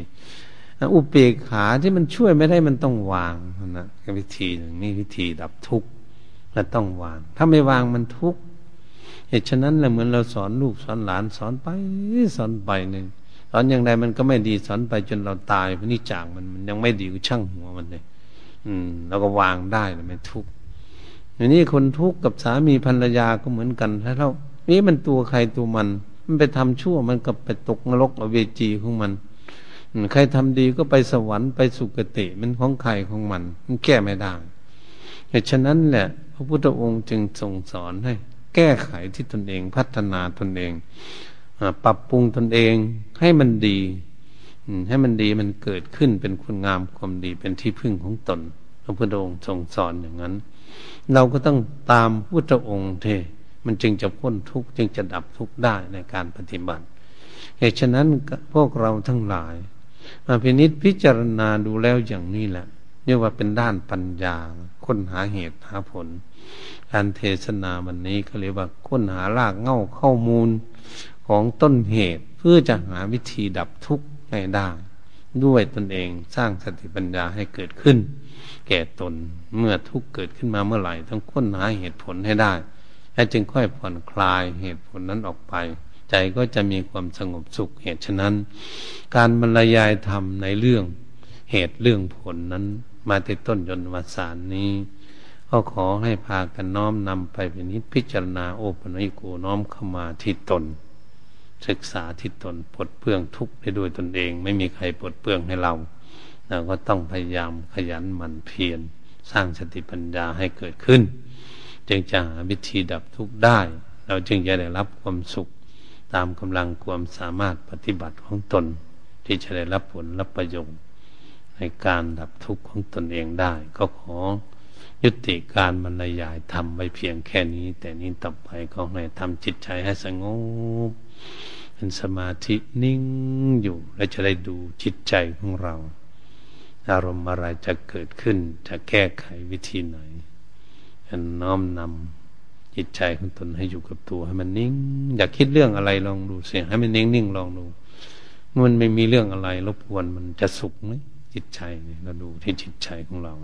อุเบกขาที่มันช่วยไม่ได้มันต้องวางนะวิธีหนึ่งนี่วิธีดับทุกข์และต้องวาง ถ้าไม่วางมันทุกข์ เหตุฉะนั้นแหละเหมือนเราสอนลูกสอนหลานสอนไปสอนไปหนึ่งสอนอย่างไรมันก็ไม่ดีสอนไปจนเราตายพนี่จางมันมันยังไม่ดีก็ช่างหัวมันเลยอืมเราก็วางได้แล้วไม่ทุกข์อย่างนี้คนทุกข์กับสามีภรรยาก็เหมือนกันถ้าเรานี่มันตัวใครตัวมัน มันไปทำชั่วมันก็ไปตกนรกอเวจีของมันใครทำดีก็ไปสวรรค์ไปสุคติมันของใครของมัน มันแก้ไม่ได้เหตุฉะนั้นแหละ พระพุทธองค์จึงทรงสอนให้ แก้ไขที่ตนเอง พัฒนาตนเองปรับปรุงตนเองให้มันดีให้มันดีมันเกิดขึ้นเป็นคุณงามความดีเป็นที่พึ่งของตนพระพุทธองค์ทรงสอนอย่างนั้น เราก็ต้องตามพุทธองค์เทมันจึงจะพ้นทุกข์จึงจะดับทุกข์ได้ในการปฏิบัติเหตุฉะนั้นพวกเราทั้งหลาย มาพินิษพิจารณาดูแล้วอย่างนี้แหละเรียกว่าเป็นด้านปัญญาค้นหาเหตุหาผล การเทศนาวันนี้ก็เรียกว่าค้นหารากเง่าข้อมูลของต้นเหตุเพื่อจะหาวิธีดับทุกข์ให้ได้ด้วยตนเองสร้างสติปัญญาให้เกิดขึ้น แก่ตนเมื่อทุกข์เกิดขึ้นมาเมื่อไหร่ ต้องค้นหาเหตุผลให้ได้และจึงค่อยผ่อนคลายเหตุผลนั้นออกไป ใจก็จะมีความสงบสุขเหตุฉะนั้น การบรรยายธรรมในเรื่องเหตุเรื่องผลนั้น มาติต้นยนวสารนี้ ก็ขอให้พากันน้อมนำไปเป็นนิพพิจารณาโอปัญิโกน้อมเข้ามาที่ตน ศึกษาที่ตนปลดเปลื้องทุกข์ได้ด้วยตนเอง ไม่มีใครปลดเปลื้องให้เราเราก็ต้องพยายามขยันหมั่นเพียรสร้างสติปัญญาให้เกิดขึ้น จึงจะหาวิธีดับทุกข์ได้ เราจึงจะได้รับความสุข ตามกำลังความสามารถปฏิบัติของตน ที่จะได้รับผลรับประโยชน์ในการดับทุกข์ของตนเองได้ ก็ขอ ยุติการบรรยายทำไว้เพียงแค่นี้ แต่นี้ต่อไปก็ให้ทำจิตใจให้สงบเป็นสมาธินิ่งอยู่ และจะได้ดูจิตใจของเรา อารมณ์อะไรจะเกิดขึ้น จะแก้ไขวิธีไหนน้อมนำจิตใจของตนให้อยู่กับตัวให้มันนิ่ง อยากคิดเรื่องอะไรลองดูเสียงให้มันนิ่งนิ่งลองดู มันไม่มีเรื่องอะไรรบกวนมันจะสุขไหมจิตใจเราดูที่จิตใจของเรา